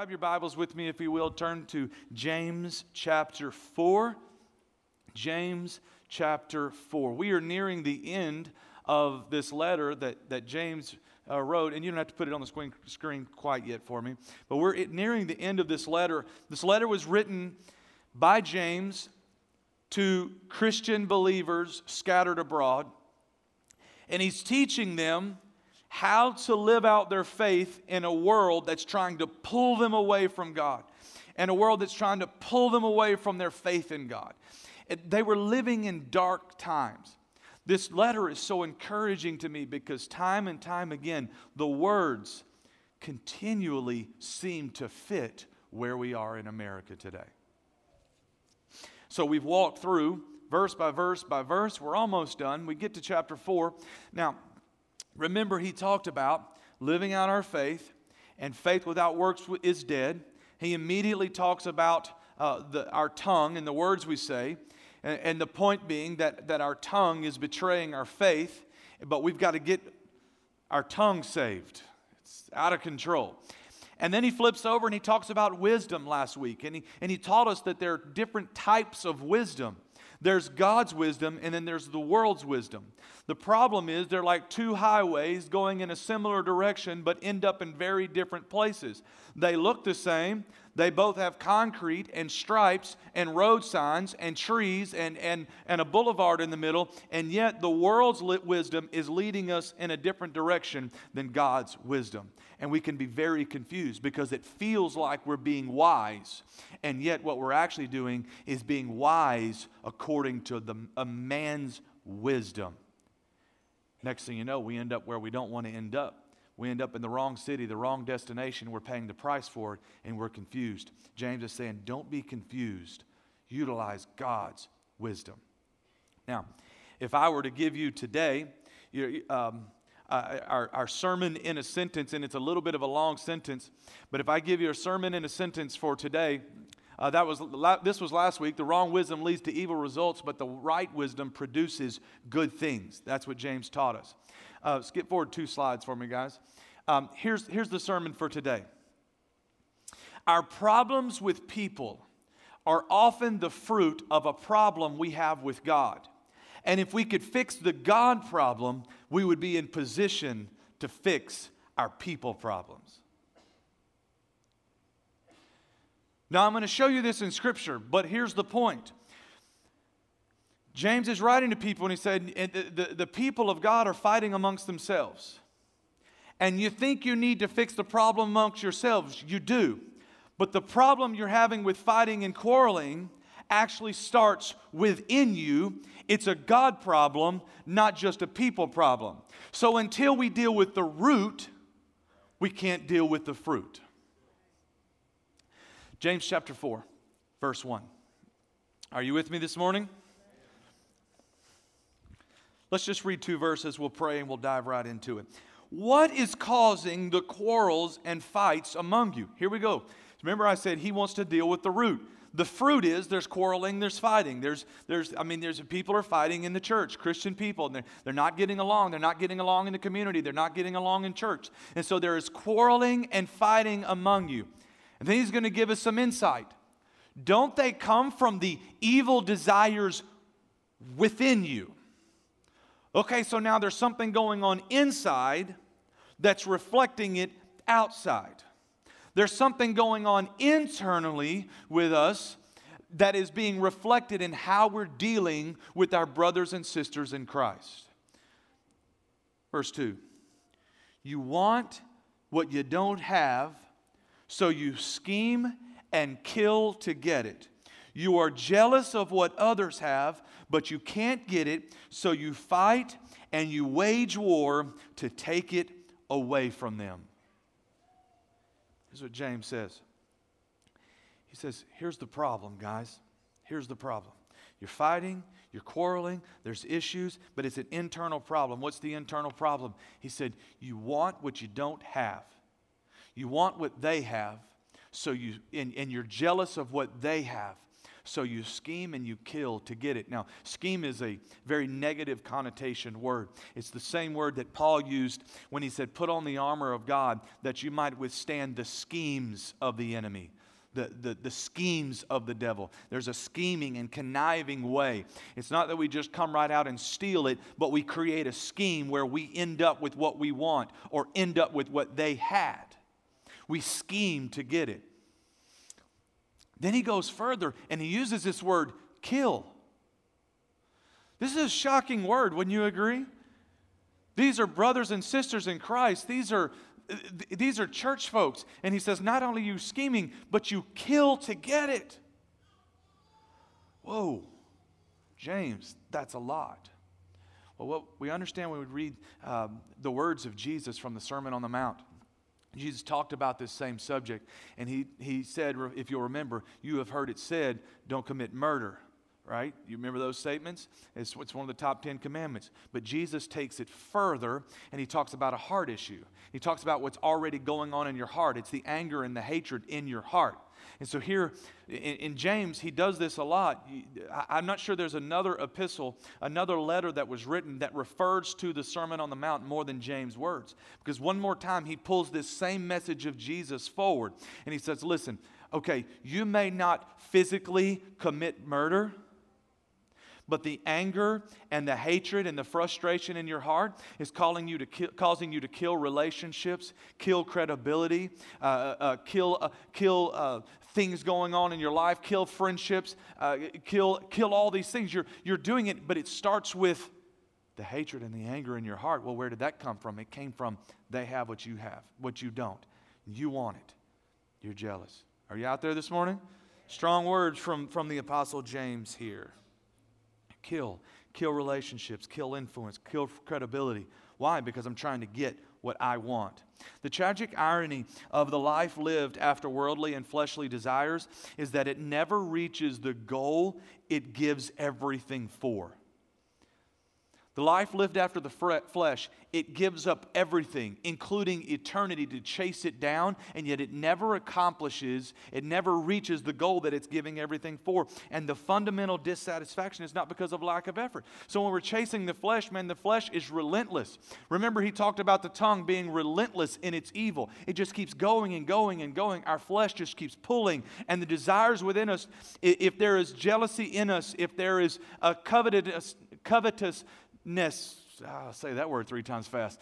grab your Bibles with me, if you will. Turn to James chapter 4. James chapter 4. We are nearing the end of this letter that, that James uh, wrote, and you don't have to put it on the screen, screen quite yet for me, but we're nearing the end of this letter. This letter was written by James to Christian believers scattered abroad, and he's teaching them how to live out their faith in a world that's trying to pull them away from God, and a world that's trying to pull them away from their faith in God. They were living in dark times. This letter is so encouraging to me because time and time again, the words continually seem to fit where we are in America today. So we've walked through verse by verse by verse. We're almost done. We get to chapter 4. Now, Remember, he talked about living out our faith, and faith without works is dead. He immediately talks about uh, the, our tongue and the words we say, and, and the point being that, that our tongue is betraying our faith, but we've got to get our tongue saved. It's out of control. And then he flips over and he talks about wisdom last week. And he, and he taught us that there are different types of wisdom. There's God's wisdom, and then there's the world's wisdom. The problem is they're like two highways going in a similar direction, but end up in very different places. They look the same. They both have concrete and stripes and road signs and trees and, and, and a boulevard in the middle, and yet the world's wisdom is leading us in a different direction than God's wisdom. And we can be very confused because it feels like we're being wise, and yet what we're actually doing is being wise according to the, a man's wisdom. Next thing you know, we end up where we don't want to end up. We end up in the wrong city, the wrong destination. We're paying the price for it, and we're confused. James is saying, don't be confused. Utilize God's wisdom. Now, if I were to give you today, um, uh, our, our sermon in a sentence, and it's a little bit of a long sentence, but if I give you a sermon in a sentence for today, uh, that was this was last week. The wrong wisdom leads to evil results, but the right wisdom produces good things. That's what James taught us. Uh, skip forward two slides for me, guys. Um, here's, here's the sermon for today. Our problems with people are often the fruit of a problem we have with God. And if we could fix the God problem, we would be in position to fix our people problems. Now, I'm going to show you this in Scripture, but here's the point. James is writing to people and he said, the, the, the people of God are fighting amongst themselves. And you think you need to fix the problem amongst yourselves. You do. But the problem you're having with fighting and quarreling actually starts within you. It's a God problem, not just a people problem. So until we deal with the root, we can't deal with the fruit. James chapter 4, verse 1. Are you with me this morning? Let's just read two verses. We'll pray and we'll dive right into it. What is causing the quarrels and fights among you? Here we go. Remember, I said he wants to deal with the root. The fruit is there's quarreling, there's fighting. There's, there's, I mean, there's people are fighting in the church, Christian people, and they're, they're not getting along. They're not getting along in the community. They're not getting along in church. And so there is quarreling and fighting among you. And then he's going to give us some insight. Don't they come from the evil desires within you? Okay, so now there's something going on inside that's reflecting it outside. There's something going on internally with us that is being reflected in how we're dealing with our brothers and sisters in Christ. Verse 2 You want what you don't have so you scheme and kill to get it. You are jealous of what others have, but you can't get it, so you fight and you wage war to take it away from them. Here's what James says. He says, Here's the problem, guys. Here's the problem. You're fighting, you're quarreling, there's issues, but it's an internal problem. What's the internal problem? He said, You want what you don't have. You want what they have, so you and, and you're jealous of what they have. So you scheme and you kill to get it. Now, scheme is a very negative connotation word. It's the same word that Paul used when he said, Put on the armor of God that you might withstand the schemes of the enemy the, the, the schemes of the devil. There's a scheming and conniving way. It's not that we just come right out and steal it, but we create a scheme where we end up with what we want or end up with what they had. We scheme to get it. Then he goes further and he uses this word kill. This is a shocking word, wouldn't you agree? These are brothers and sisters in Christ. These are these are church folks. And he says, not only you scheming, but you kill to get it. Whoa, James, that's a lot. Well, what we understand when we read um, the words of Jesus from the Sermon on the Mount. Jesus talked about this same subject, and he, he said, if you'll remember, you have heard it said, don't commit murder right? You remember those statements? It's, it's one of the top 10 commandments. But Jesus takes it further and he talks about a heart issue. He talks about what's already going on in your heart. It's the anger and the hatred in your heart. And so here in, in James, he does this a lot. I, I'm not sure there's another epistle, another letter that was written that refers to the Sermon on the Mount more than James' words. Because one more time, he pulls this same message of Jesus forward and he says, Listen, okay, you may not physically commit murder but the anger and the hatred and the frustration in your heart is calling you to ki- causing you to kill relationships, kill credibility, uh, uh, uh kill, uh, kill uh, things going on in your life, kill friendships, uh, kill, kill all these things. You're, you're doing it, but it starts with the hatred and the anger in your heart. Well, where did that come from? It came from they have what you have, what you don't. You want it. You're jealous. Are you out there this morning? Strong words from, from the Apostle James here kill, kill relationships, kill influence, kill credibility. Why? Because I'm trying to get what I want. The tragic irony of the life lived after worldly and fleshly desires is that it never reaches the goal it gives everything for. The life lived after the flesh, it gives up everything, including eternity, to chase it down, and yet it never accomplishes, it never reaches the goal that it's giving everything for. And the fundamental dissatisfaction is not because of lack of effort. So when we're chasing the flesh, man, the flesh is relentless. Remember, he talked about the tongue being relentless in its evil. It just keeps going and going and going. Our flesh just keeps pulling, and the desires within us, if there is jealousy in us, if there is a covetous, covetous. Ah, I'll say that word three times fast.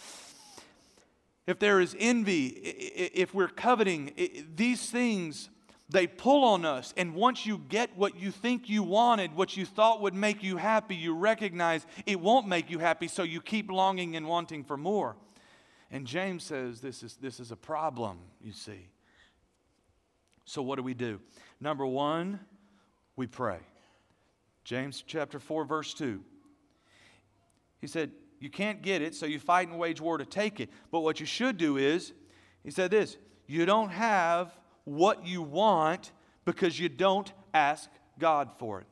If there is envy, if we're coveting, these things, they pull on us. And once you get what you think you wanted, what you thought would make you happy, you recognize it won't make you happy, so you keep longing and wanting for more. And James says this is, this is a problem, you see. So, what do we do? Number one, we pray. James chapter 4, verse 2. He said, You can't get it, so you fight and wage war to take it. But what you should do is, he said this you don't have what you want because you don't ask God for it.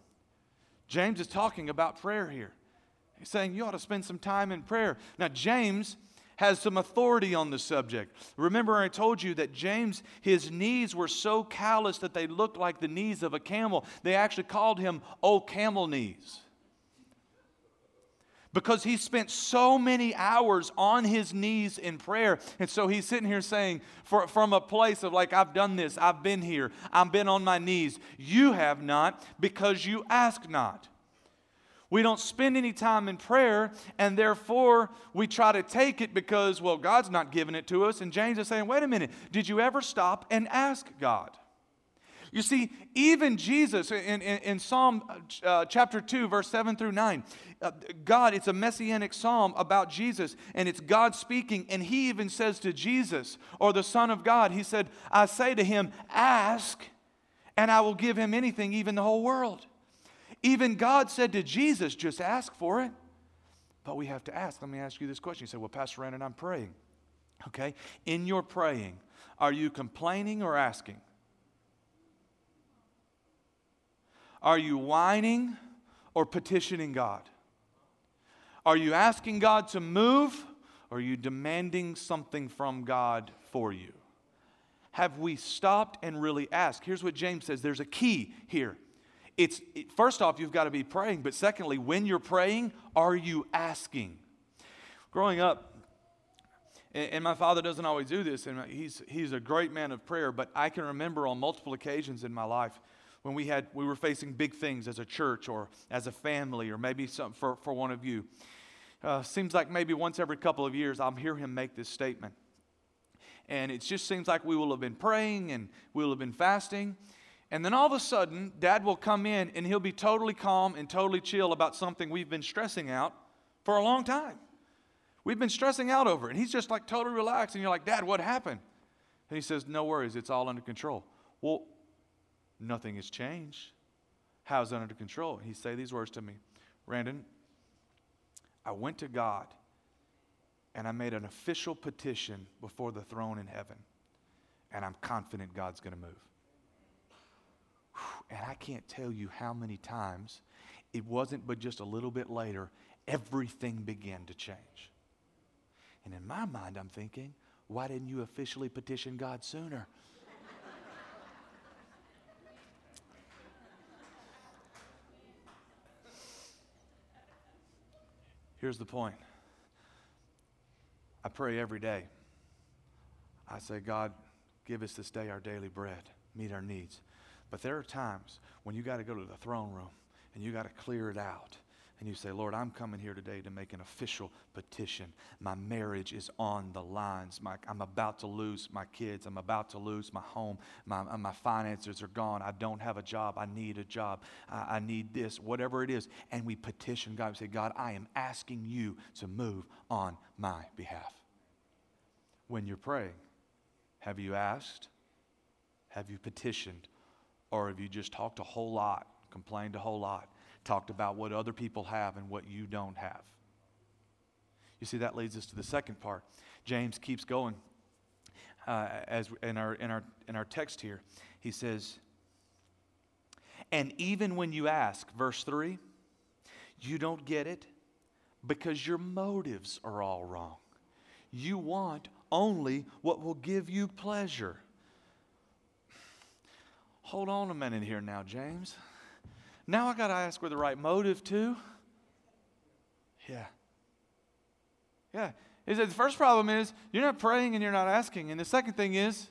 James is talking about prayer here. He's saying you ought to spend some time in prayer. Now, James has some authority on the subject. Remember, I told you that James, his knees were so calloused that they looked like the knees of a camel. They actually called him old camel knees because he spent so many hours on his knees in prayer. And so he's sitting here saying, for, from a place of like, I've done this, I've been here, I've been on my knees. You have not because you ask not. We don't spend any time in prayer, and therefore we try to take it because, well, God's not giving it to us. And James is saying, wait a minute, did you ever stop and ask God? You see, even Jesus in, in, in Psalm uh, chapter 2, verse 7 through 9, uh, God, it's a messianic psalm about Jesus, and it's God speaking, and he even says to Jesus, or the Son of God, he said, I say to him, Ask, and I will give him anything, even the whole world. Even God said to Jesus, Just ask for it. But we have to ask. Let me ask you this question. You say, Well, Pastor Randon, I'm praying. Okay? In your praying, are you complaining or asking? Are you whining or petitioning God? Are you asking God to move or are you demanding something from God for you? Have we stopped and really asked? Here's what James says there's a key here. it's it, first off, you've got to be praying, but secondly, when you're praying, are you asking? Growing up, and, my father doesn't always do this, and he's, he's a great man of prayer, but I can remember on multiple occasions in my life when we, had, we were facing big things as a church or as a family or maybe some, for, for one of you. Uh, seems like maybe once every couple of years I'll hear him make this statement. And it just seems like we will have been praying and we will have been fasting. And then all of a sudden, dad will come in and he'll be totally calm and totally chill about something we've been stressing out for a long time. We've been stressing out over it. And he's just like totally relaxed. And you're like, Dad, what happened? And he says, No worries, it's all under control. Well, nothing has changed. How's it under control? He say these words to me, Randon, I went to God and I made an official petition before the throne in heaven. And I'm confident God's going to move. And I can't tell you how many times it wasn't but just a little bit later, everything began to change. And in my mind, I'm thinking, why didn't you officially petition God sooner? Here's the point I pray every day. I say, God, give us this day our daily bread, meet our needs. But there are times when you got to go to the throne room and you got to clear it out and you say, Lord, I'm coming here today to make an official petition. My marriage is on the lines. My, I'm about to lose my kids. I'm about to lose my home. My, uh, my finances are gone. I don't have a job. I need a job. I, I need this, whatever it is. And we petition God. We say, God, I am asking you to move on my behalf. When you're praying, have you asked? Have you petitioned? Or have you just talked a whole lot, complained a whole lot? Talked about what other people have and what you don't have. You see, that leads us to the second part. James keeps going uh, as in our, in, our, in our text here. He says, And even when you ask, verse 3, you don't get it because your motives are all wrong. You want only what will give you pleasure. Hold on a minute here now, James. Now I got to ask with the right motive too. Yeah. Yeah. Is that the first problem is you're not praying and you're not asking. And the second thing is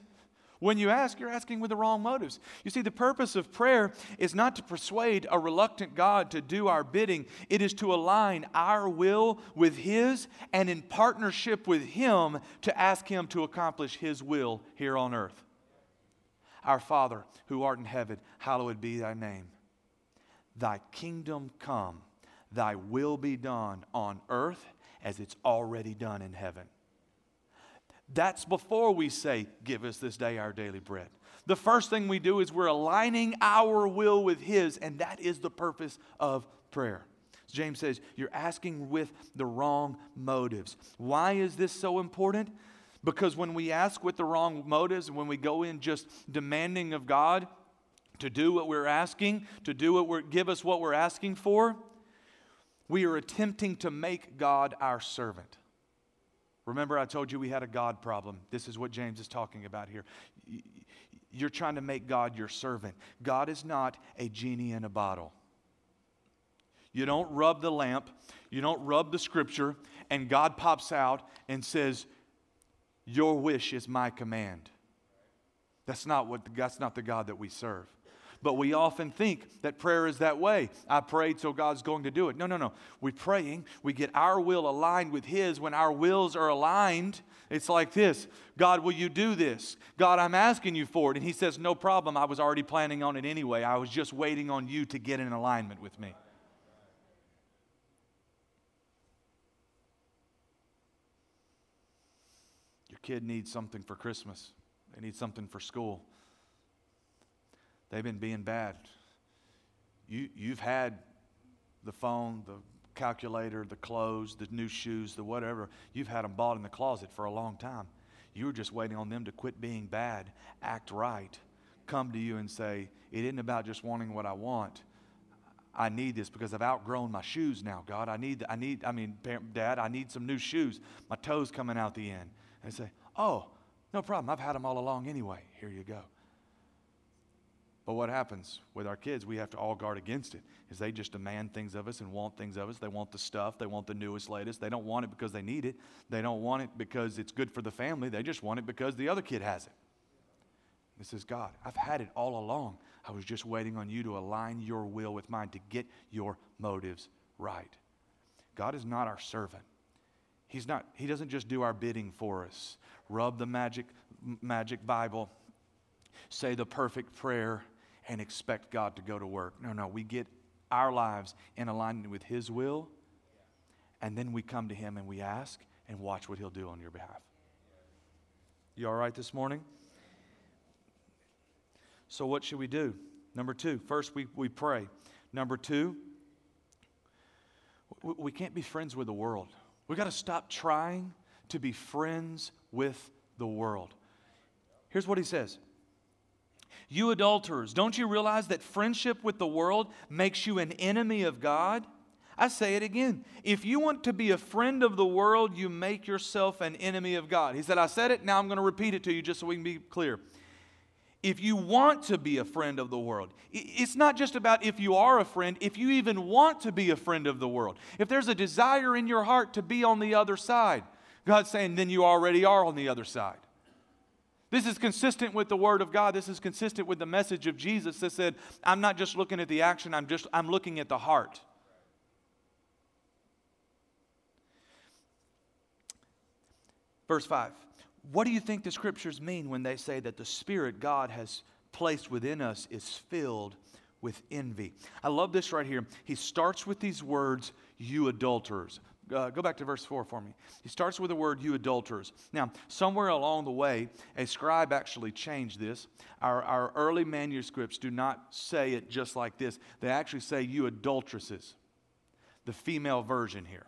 when you ask, you're asking with the wrong motives. You see, the purpose of prayer is not to persuade a reluctant God to do our bidding, it is to align our will with His and in partnership with Him to ask Him to accomplish His will here on earth. Our Father, who art in heaven, hallowed be thy name. Thy kingdom come, thy will be done on earth as it's already done in heaven. That's before we say, Give us this day our daily bread. The first thing we do is we're aligning our will with His, and that is the purpose of prayer. James says, You're asking with the wrong motives. Why is this so important? Because when we ask with the wrong motives, when we go in just demanding of God, to do what we're asking, to do what we're, give us what we're asking for, we are attempting to make God our servant. Remember, I told you we had a God problem. This is what James is talking about here. You're trying to make God your servant. God is not a genie in a bottle. You don't rub the lamp, you don't rub the scripture, and God pops out and says, Your wish is my command. That's not, what, that's not the God that we serve. But we often think that prayer is that way. I prayed, so God's going to do it. No, no, no. We're praying, we get our will aligned with His. When our wills are aligned, it's like this God, will you do this? God, I'm asking you for it. And He says, No problem. I was already planning on it anyway. I was just waiting on you to get in alignment with me. Your kid needs something for Christmas, they need something for school. They've been being bad. You, you've had the phone, the calculator, the clothes, the new shoes, the whatever. You've had them bought in the closet for a long time. You were just waiting on them to quit being bad, act right, come to you and say, It isn't about just wanting what I want. I need this because I've outgrown my shoes now, God. I need, I need, I mean, Dad, I need some new shoes. My toes coming out the end. And say, Oh, no problem. I've had them all along anyway. Here you go. But what happens with our kids, we have to all guard against it, is they just demand things of us and want things of us. They want the stuff, they want the newest, latest. They don't want it because they need it. They don't want it because it's good for the family. They just want it because the other kid has it. This is God. I've had it all along. I was just waiting on you to align your will with mine to get your motives right. God is not our servant. He's not, he doesn't just do our bidding for us. Rub the magic magic Bible, say the perfect prayer and expect God to go to work. No, no, we get our lives in alignment with his will and then we come to him and we ask and watch what he'll do on your behalf. You all right this morning? So, what should we do? Number two, first we, we pray. Number two, we, we can't be friends with the world. We've got to stop trying to be friends with the world. Here's what he says You adulterers, don't you realize that friendship with the world makes you an enemy of God? I say it again. If you want to be a friend of the world, you make yourself an enemy of God. He said, I said it, now I'm going to repeat it to you just so we can be clear if you want to be a friend of the world. It's not just about if you are a friend, if you even want to be a friend of the world. If there's a desire in your heart to be on the other side, God's saying, then you already are on the other side. This is consistent with the word of God. This is consistent with the message of Jesus that said, I'm not just looking at the action, I'm just I'm looking at the heart. Verse 5. What do you think the scriptures mean when they say that the Spirit God has placed within us is filled with envy? I love this right here. He starts with these words, you adulterers. Uh, go back to verse 4 for me. He starts with the word, you adulterers. Now, somewhere along the way, a scribe actually changed this. Our, our early manuscripts do not say it just like this, they actually say, you adulteresses, the female version here.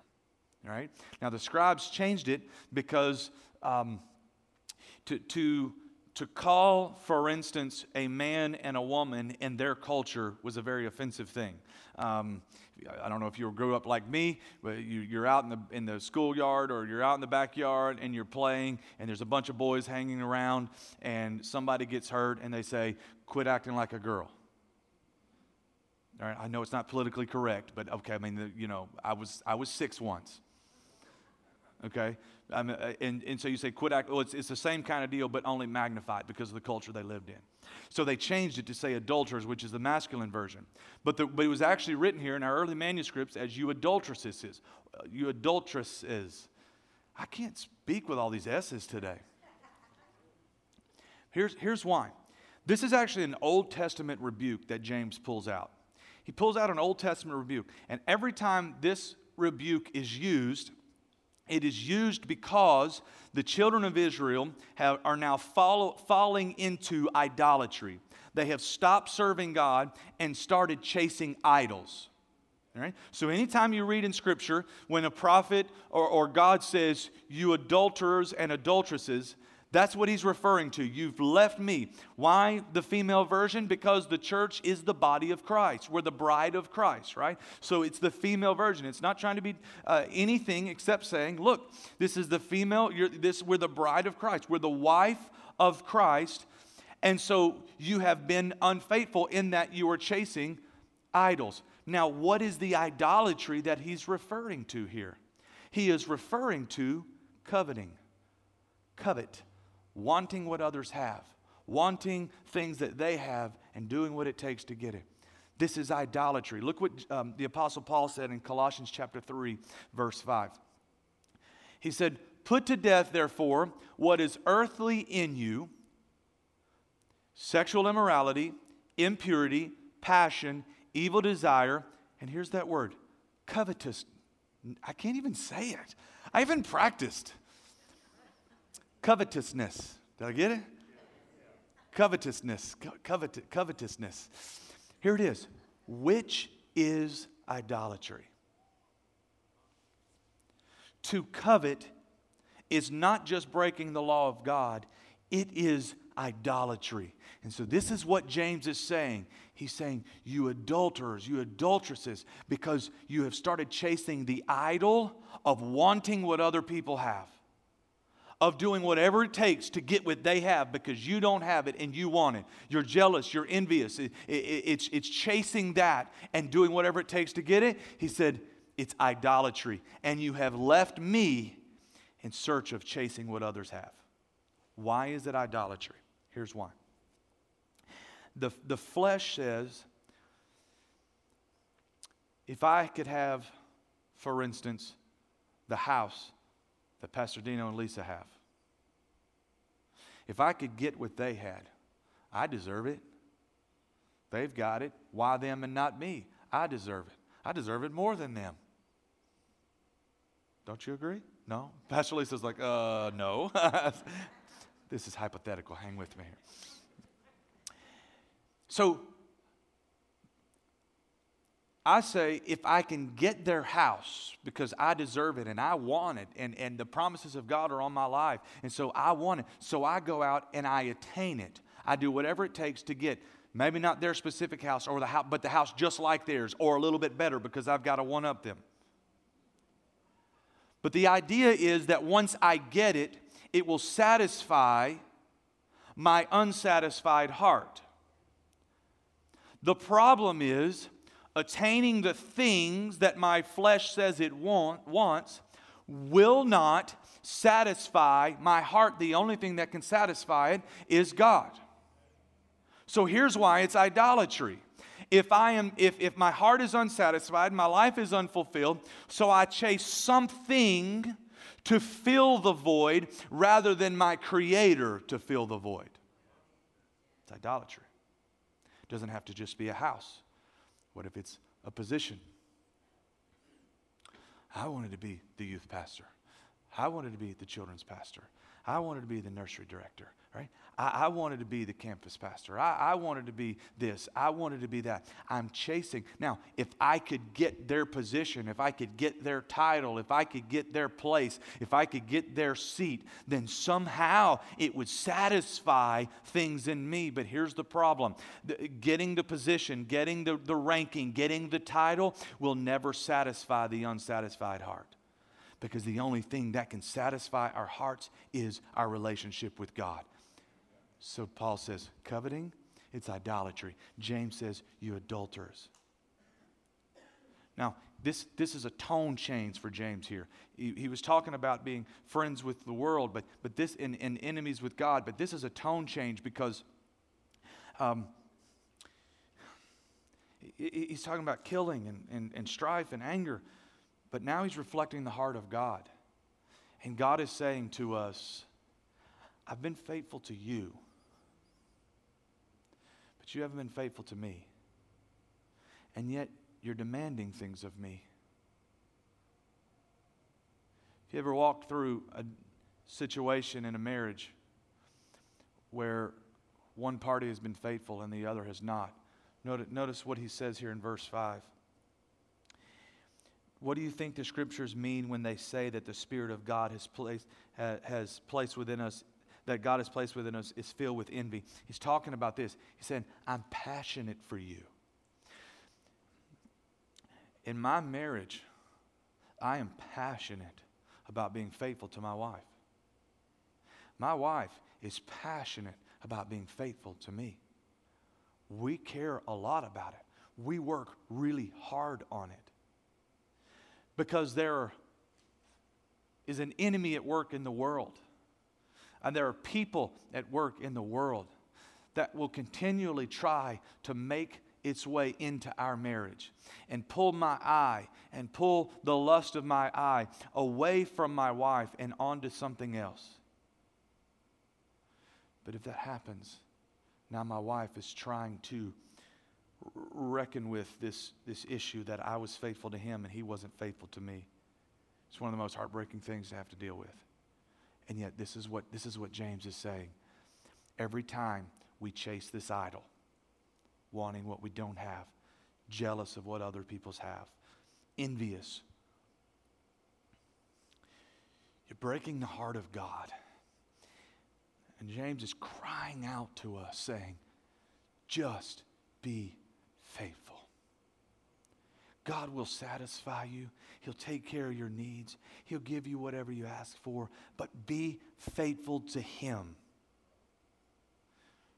All right? Now, the scribes changed it because um, to, to, to call, for instance, a man and a woman in their culture was a very offensive thing. Um, I don't know if you grew up like me, but you, are out in the, in the schoolyard or you're out in the backyard and you're playing, and there's a bunch of boys hanging around, and somebody gets hurt, and they say, Quit acting like a girl. All right, I know it's not politically correct, but okay, I mean, you know, I was, I was six once. Okay? Um, and, and so you say quit. Well, it's, it's the same kind of deal, but only magnified because of the culture they lived in. So they changed it to say adulterers, which is the masculine version. But, the, but it was actually written here in our early manuscripts as you adulteresses. Uh, you adulteresses. I can't speak with all these S's today. Here's, here's why. This is actually an Old Testament rebuke that James pulls out. He pulls out an Old Testament rebuke. And every time this rebuke is used, it is used because the children of Israel have, are now follow, falling into idolatry. They have stopped serving God and started chasing idols. All right? So, anytime you read in Scripture, when a prophet or, or God says, You adulterers and adulteresses, that's what he's referring to. You've left me. Why the female version? Because the church is the body of Christ. We're the bride of Christ, right? So it's the female version. It's not trying to be uh, anything except saying, look, this is the female, this, we're the bride of Christ. We're the wife of Christ. And so you have been unfaithful in that you are chasing idols. Now, what is the idolatry that he's referring to here? He is referring to coveting. Covet wanting what others have, wanting things that they have, and doing what it takes to get it. This is idolatry. Look what um, the Apostle Paul said in Colossians chapter 3, verse 5. He said, Put to death, therefore, what is earthly in you sexual immorality, impurity, passion, evil desire, and here's that word covetous. I can't even say it. I even practiced. Covetousness. Did I get it? Covetousness. Co- covet- covetousness. Here it is. Which is idolatry? To covet is not just breaking the law of God, it is idolatry. And so, this is what James is saying. He's saying, You adulterers, you adulteresses, because you have started chasing the idol of wanting what other people have of doing whatever it takes to get what they have because you don't have it and you want it. You're jealous, you're envious. It, it, it's, it's chasing that and doing whatever it takes to get it. He said, It's idolatry. And you have left me in search of chasing what others have. Why is it idolatry? Here's why. The, the flesh says, if I could have, for instance, the house that Pastor Dino and Lisa have, if I could get what they had, I deserve it. They've got it. Why them and not me? I deserve it. I deserve it more than them. Don't you agree? No? Pastor Lisa's like, uh, no. this is hypothetical. Hang with me here. So, I say, if I can get their house because I deserve it and I want it, and, and the promises of God are on my life, and so I want it, so I go out and I attain it. I do whatever it takes to get maybe not their specific house or the house, but the house just like theirs or a little bit better because I've got to one up them. But the idea is that once I get it, it will satisfy my unsatisfied heart. The problem is, attaining the things that my flesh says it want, wants will not satisfy my heart. The only thing that can satisfy it is God. So here's why it's idolatry. If I am if, if my heart is unsatisfied, my life is unfulfilled, so I chase something to fill the void rather than my creator to fill the void. It's idolatry. It doesn't have to just be a house. What if it's a position? I wanted to be the youth pastor. I wanted to be the children's pastor. I wanted to be the nursery director, right? I, I wanted to be the campus pastor. I, I wanted to be this. I wanted to be that. I'm chasing. Now, if I could get their position, if I could get their title, if I could get their place, if I could get their seat, then somehow it would satisfy things in me. But here's the problem the, getting the position, getting the, the ranking, getting the title will never satisfy the unsatisfied heart because the only thing that can satisfy our hearts is our relationship with God. So Paul says, coveting, it's idolatry. James says, you adulterers. Now, this, this is a tone change for James here. He, he was talking about being friends with the world, but, but this and, and enemies with God, but this is a tone change because um, he, he's talking about killing and, and, and strife and anger. But now he's reflecting the heart of God. And God is saying to us, I've been faithful to you, but you haven't been faithful to me. And yet you're demanding things of me. If you ever walked through a situation in a marriage where one party has been faithful and the other has not, notice what he says here in verse 5. What do you think the scriptures mean when they say that the Spirit of God has placed, has placed within us, that God has placed within us is filled with envy? He's talking about this. He's saying, I'm passionate for you. In my marriage, I am passionate about being faithful to my wife. My wife is passionate about being faithful to me. We care a lot about it. We work really hard on it because there is an enemy at work in the world. And there are people at work in the world that will continually try to make its way into our marriage and pull my eye and pull the lust of my eye away from my wife and onto something else. But if that happens, now my wife is trying to reckon with this, this issue that I was faithful to him and he wasn't faithful to me. It's one of the most heartbreaking things to have to deal with. And yet, this is what, this is what James is saying. Every time we chase this idol, wanting what we don't have, jealous of what other people's have, envious, you're breaking the heart of God. And James is crying out to us, saying, just be faithful. God will satisfy you. He'll take care of your needs. He'll give you whatever you ask for, but be faithful to Him.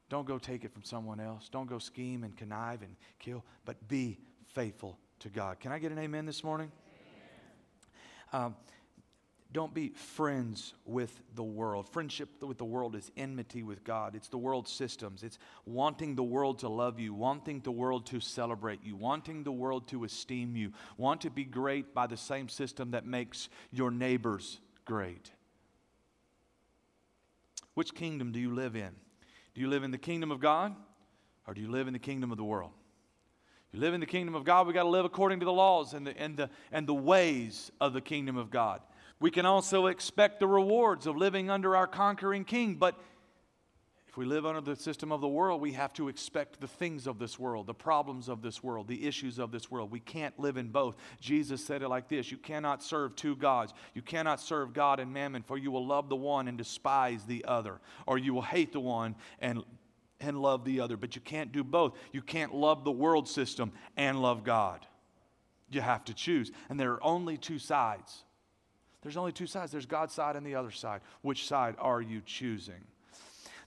Don't go take it from someone else. Don't go scheme and connive and kill, but be faithful to God. Can I get an amen this morning? Um, don't be friends with the world. Friendship with the world is enmity with God. It's the world systems. It's wanting the world to love you, wanting the world to celebrate you, wanting the world to esteem you, want to be great by the same system that makes your neighbors great. Which kingdom do you live in? Do you live in the kingdom of God or do you live in the kingdom of the world? You live in the kingdom of God, we got to live according to the laws and the, and, the, and the ways of the kingdom of God. We can also expect the rewards of living under our conquering king, but if we live under the system of the world, we have to expect the things of this world, the problems of this world, the issues of this world. We can't live in both. Jesus said it like this You cannot serve two gods. You cannot serve God and mammon, for you will love the one and despise the other, or you will hate the one and and love the other. But you can't do both. You can't love the world system and love God. You have to choose. And there are only two sides. There's only two sides there's God's side and the other side. Which side are you choosing?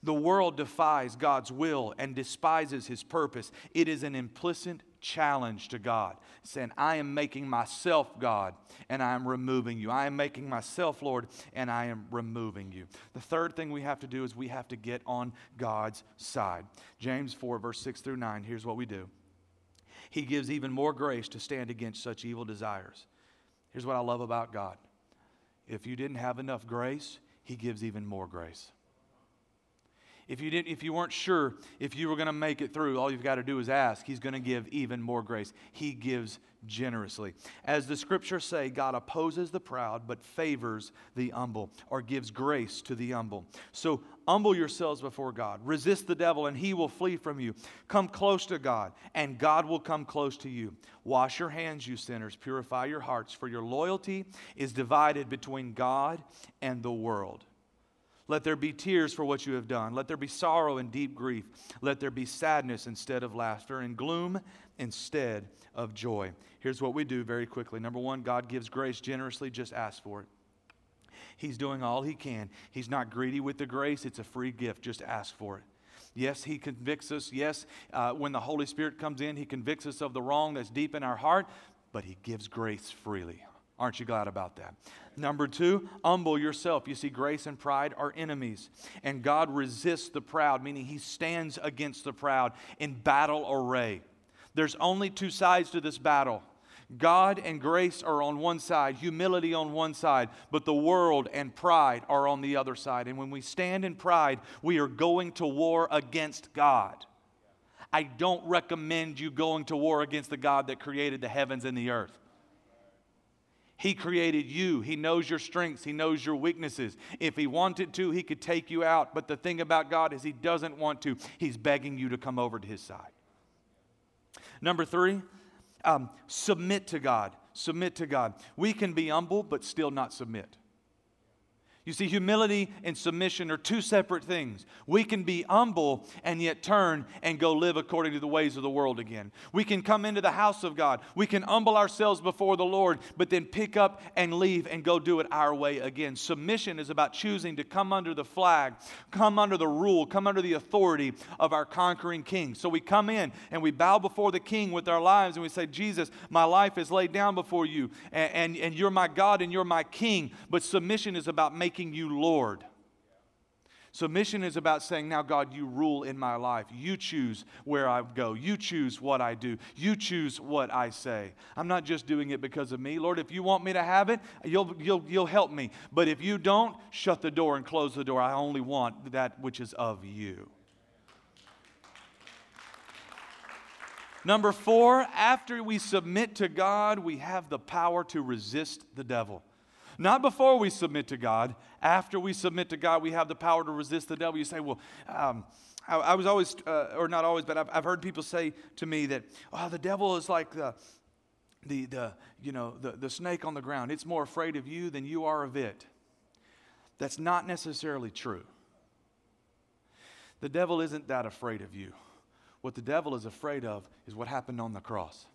The world defies God's will and despises his purpose. It is an implicit challenge to God, saying, I am making myself God and I am removing you. I am making myself Lord and I am removing you. The third thing we have to do is we have to get on God's side. James 4, verse 6 through 9, here's what we do He gives even more grace to stand against such evil desires. Here's what I love about God if you didn't have enough grace, He gives even more grace. If you, didn't, if you weren't sure if you were going to make it through, all you've got to do is ask. He's going to give even more grace. He gives generously. As the scriptures say, God opposes the proud but favors the humble or gives grace to the humble. So humble yourselves before God. Resist the devil and he will flee from you. Come close to God and God will come close to you. Wash your hands, you sinners. Purify your hearts, for your loyalty is divided between God and the world. Let there be tears for what you have done. Let there be sorrow and deep grief. Let there be sadness instead of laughter and gloom instead of joy. Here's what we do very quickly. Number one, God gives grace generously. Just ask for it. He's doing all he can. He's not greedy with the grace, it's a free gift. Just ask for it. Yes, He convicts us. Yes, uh, when the Holy Spirit comes in, He convicts us of the wrong that's deep in our heart, but He gives grace freely. Aren't you glad about that? Number two, humble yourself. You see, grace and pride are enemies. And God resists the proud, meaning He stands against the proud in battle array. There's only two sides to this battle God and grace are on one side, humility on one side, but the world and pride are on the other side. And when we stand in pride, we are going to war against God. I don't recommend you going to war against the God that created the heavens and the earth. He created you. He knows your strengths. He knows your weaknesses. If He wanted to, He could take you out. But the thing about God is, He doesn't want to. He's begging you to come over to His side. Number three, um, submit to God. Submit to God. We can be humble, but still not submit. You see, humility and submission are two separate things. We can be humble and yet turn and go live according to the ways of the world again. We can come into the house of God. We can humble ourselves before the Lord, but then pick up and leave and go do it our way again. Submission is about choosing to come under the flag, come under the rule, come under the authority of our conquering King. So we come in and we bow before the King with our lives and we say, Jesus, my life is laid down before you, and, and, and you're my God and you're my King. But submission is about making making you Lord. Submission is about saying, Now, God, you rule in my life. You choose where I go. You choose what I do. You choose what I say. I'm not just doing it because of me. Lord, if you want me to have it, you'll, you'll, you'll help me. But if you don't, shut the door and close the door. I only want that which is of you. Number four, after we submit to God, we have the power to resist the devil. Not before we submit to God. After we submit to God, we have the power to resist the devil. You say, well, um, I, I, was always, uh, or not always, but I've, I've, heard people say to me that, oh, the devil is like the, the, the, you know, the, the snake on the ground. It's more afraid of you than you are of it. That's not necessarily true. The devil isn't that afraid of you. What the devil is afraid of is what happened on the cross.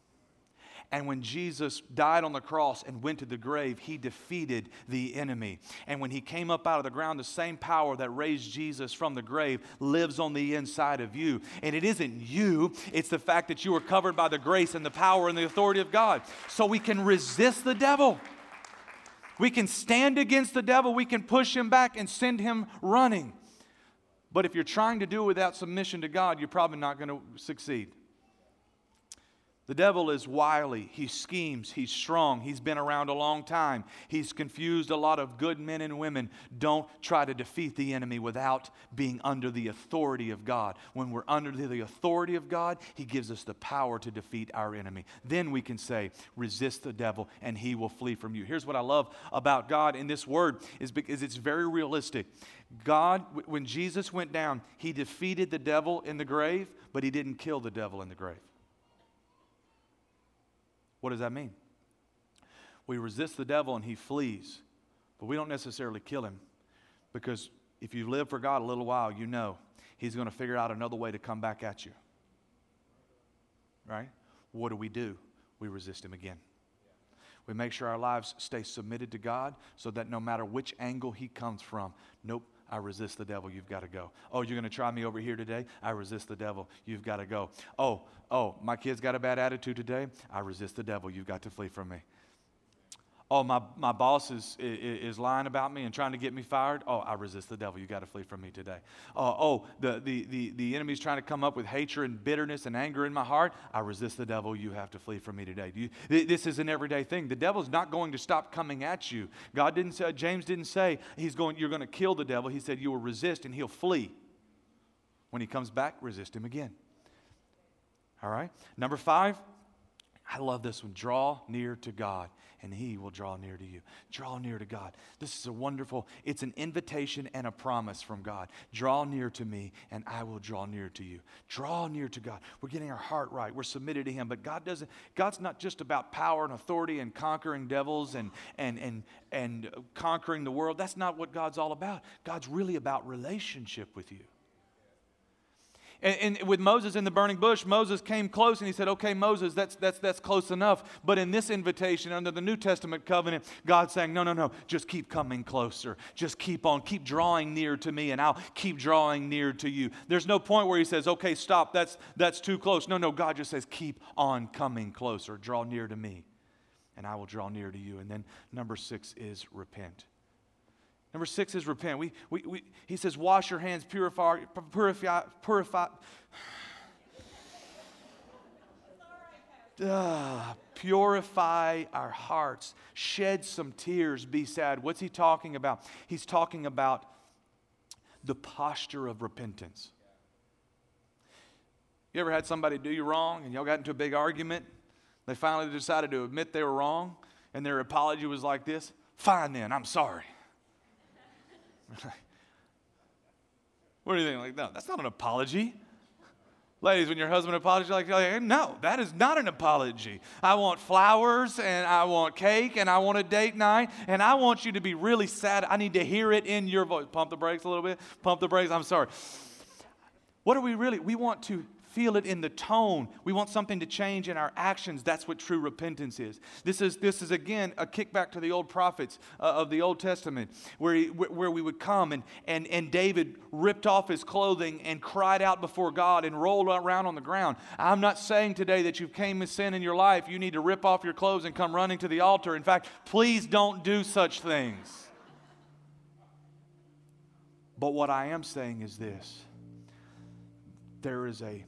And when Jesus died on the cross and went to the grave, he defeated the enemy. And when he came up out of the ground, the same power that raised Jesus from the grave lives on the inside of you. And it isn't you, it's the fact that you are covered by the grace and the power and the authority of God. So we can resist the devil. We can stand against the devil, we can push him back and send him running. But if you're trying to do it without submission to God, you're probably not going to succeed. The devil is wily. He schemes. He's strong. He's been around a long time. He's confused a lot of good men and women. Don't try to defeat the enemy without being under the authority of God. When we're under the authority of God, He gives us the power to defeat our enemy. Then we can say, resist the devil and he will flee from you. Here's what I love about God in this word is because it's very realistic. God, when Jesus went down, He defeated the devil in the grave, but He didn't kill the devil in the grave. What does that mean? We resist the devil and he flees, but we don't necessarily kill him because if you live for God a little while, you know he's going to figure out another way to come back at you. Right? What do we do? We resist him again. We make sure our lives stay submitted to God so that no matter which angle he comes from, nope, I resist the devil. You've got to go. Oh, you're going to try me over here today? I resist the devil. You've got to go. Oh, oh, my kid's got a bad attitude today? I resist the devil. You've got to flee from me oh, my, my boss is, is, is, lying about me and trying to get me fired. Oh, I resist the devil. You got to flee from me today. Uh, oh, the, the, the, the enemy's trying to come up with hatred and bitterness and anger in my heart. I resist the devil. You have to flee from me today. You, this is an everyday thing. The devil's not going to stop coming at you. God didn't say, James didn't say he's going, you're going to kill the devil. He said you will resist and he'll flee. When he comes back, resist him again. All right? Number five, I love this one. Draw near to God, and He will draw near to you. Draw near to God. This is a wonderful, it's an invitation and a promise from God. Draw near to me, and I will draw near to you. Draw near to God. We're getting our heart right. We're submitted to Him. But God doesn't, God's not just about power and authority and conquering devils and and and and conquering the world. That's not what God's all about. God's really about relationship with you. And, and, with Moses in the burning bush, Moses came close and he said, Okay, Moses, that's, that's, that's close enough. But in this invitation under the New Testament covenant, God's saying, No, no, no, just keep coming closer. Just keep on, keep drawing near to me, and I'll keep drawing near to you. There's no point where he says, Okay, stop, that's, that's too close. No, no, God just says, Keep on coming closer. Draw near to me, and I will draw near to you. And then number six is repent. Number six is repent. We, we, we, he says, wash your hands, purify, purify, purify. Uh, purify our hearts, shed some tears, be sad. What's he talking about? He's talking about the posture of repentance. You ever had somebody do you wrong and y'all got into a big argument? They finally decided to admit they were wrong, and their apology was like this Fine then, I'm sorry. what do you think? Like, no, that's not an apology. Ladies, when your husband apologizes, like, no, that is not an apology. I want flowers and I want cake and I want a date night and I want you to be really sad. I need to hear it in your voice. Pump the brakes a little bit. Pump the brakes. I'm sorry. What are we really? We want to feel it in the tone. We want something to change in our actions. That's what true repentance is. This is, this is again, a kickback to the old prophets uh, of the Old Testament, where, he, where we would come and, and, and David ripped off his clothing and cried out before God and rolled around on the ground. I'm not saying today that you've came with sin in your life, you need to rip off your clothes and come running to the altar. In fact, please don't do such things. But what I am saying is this there is a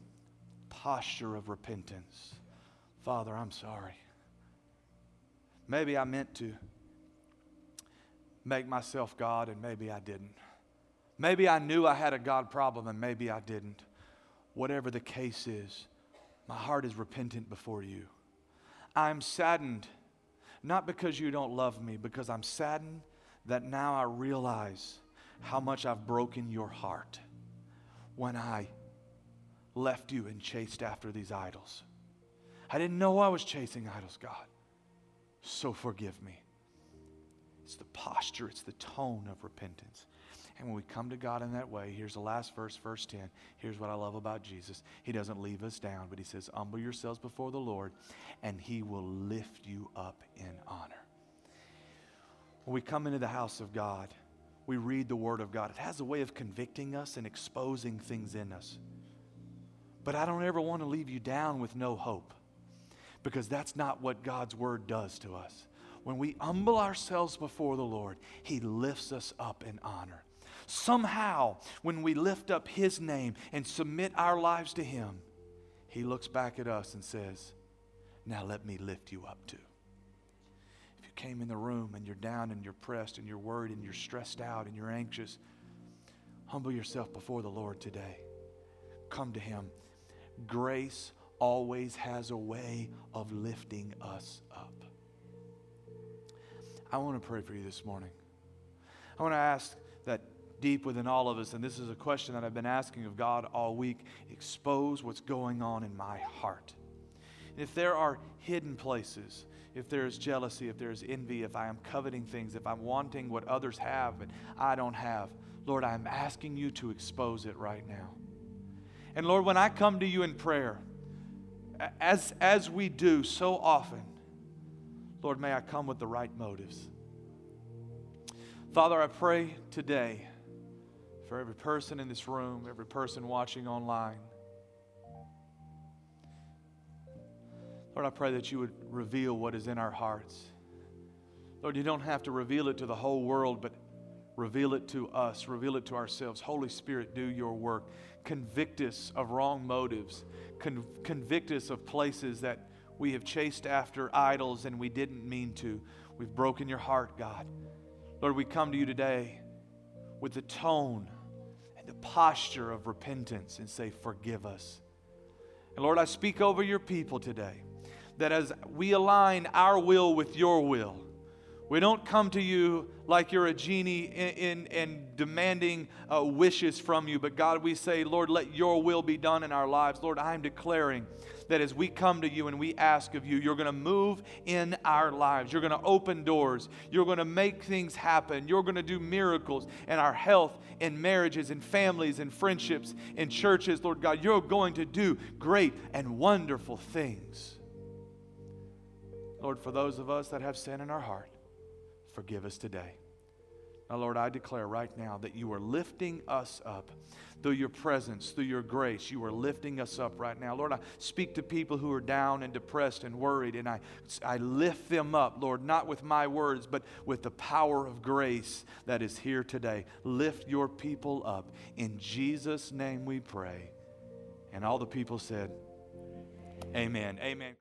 posture of repentance. Father, I'm sorry. Maybe I meant to make myself God and maybe I didn't. Maybe I knew I had a God problem and maybe I didn't. Whatever the case is, my heart is repentant before you. I'm saddened, not because you don't love me, because I'm saddened that now I realize how much I've broken your heart when I left you and chased after these idols. I didn't know I was chasing idols, God. So forgive me. It's the posture, it's the tone of repentance. And when we come to God in that way, here's the last verse, verse 10. Here's what I love about Jesus. He doesn't leave us down, but He says, Humble yourselves before the Lord, and He will lift you up in honor. When we come into the house of God, we read the Word of God. It has a way of convicting us and exposing things in us. But I don't ever want to leave you down with no hope because that's not what God's Word does to us. When we humble ourselves before the Lord, He lifts us up in honor. Somehow, when we lift up His name and submit our lives to Him, He looks back at us and says, Now let me lift you up too. If you came in the room and you're down and you're pressed and you're worried and you're stressed out and you're anxious, humble yourself before the Lord today. Come to Him. Grace always has a way of lifting us up. I want to pray for you this morning. I want to ask that deep within all of us, and this is a question that I've been asking of God all week expose what's going on in my heart. If there are hidden places, if there is jealousy, if there is envy, if I am coveting things, if I'm wanting what others have and I don't have, Lord, I'm asking you to expose it right now. And Lord, when I come to you in prayer, as, as we do so often, Lord, may I come with the right motives. Father, I pray today for every person in this room, every person watching online. Lord, I pray that you would reveal what is in our hearts. Lord, you don't have to reveal it to the whole world, but reveal it to us, reveal it to ourselves. Holy Spirit, do your work. Convict us of wrong motives, Con- convict us of places that we have chased after idols and we didn't mean to. We've broken your heart, God. Lord, we come to you today with the tone and the posture of repentance and say, Forgive us. And Lord, I speak over your people today that as we align our will with your will, we don't come to you like you're a genie in, in, in demanding uh, wishes from you, but God, we say, Lord, let your will be done in our lives. Lord, I'm declaring that as we come to you and we ask of you, you're going to move in our lives. You're going to open doors. You're going to make things happen. You're going to do miracles in our health, in marriages, in families, in friendships, in churches. Lord God, you're going to do great and wonderful things. Lord, for those of us that have sin in our heart, forgive us today. Now, Lord, I declare right now that you are lifting us up through your presence, through your grace. You are lifting us up right now. Lord, I speak to people who are down and depressed and worried, and I, I lift them up, Lord, not with my words, but with the power of grace that is here today. Lift your people up. In Jesus' name we pray. And all the people said, Amen. Amen.